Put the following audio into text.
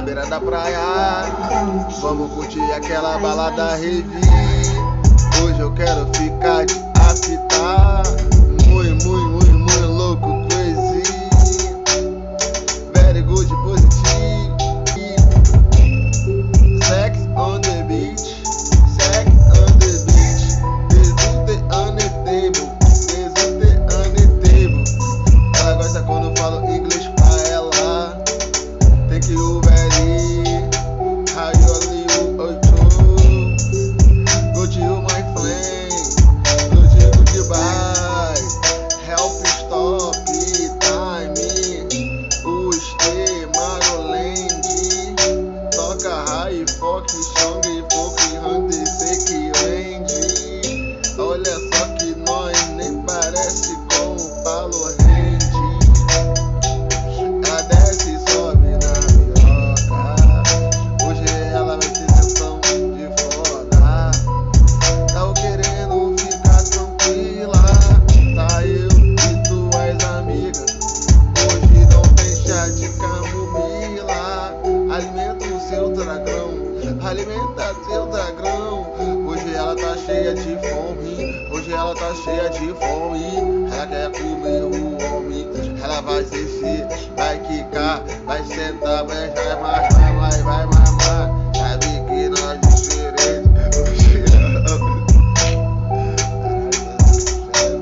na beira da praia. Vamos curtir aquela balada rave. Hoje eu quero ficar de apitar. Muito, muito, muito, muito louco, crazy. Very good, positive. Sex on the beach. Sex on the beach. Desute on the table. Desute on the table. Ela gosta quando eu falo inglês pra ela. Tem que o Olha só que nós nem parece com o Paulo Rende. Ela desce e sobe na minhoca. Hoje ela vai ter sessão de foda. Tá querendo ficar tranquila. Tá eu e tuas amigas. Hoje não tem chá de camomila. Alimenta o seu dragão. Alimenta seu dragão. Cheia de fome. Hoje ela tá cheia de fome. Ela quer comer o homem. Ela vai descer, vai quicar, vai sentar, vai, vai, vai, vai, vai, vai.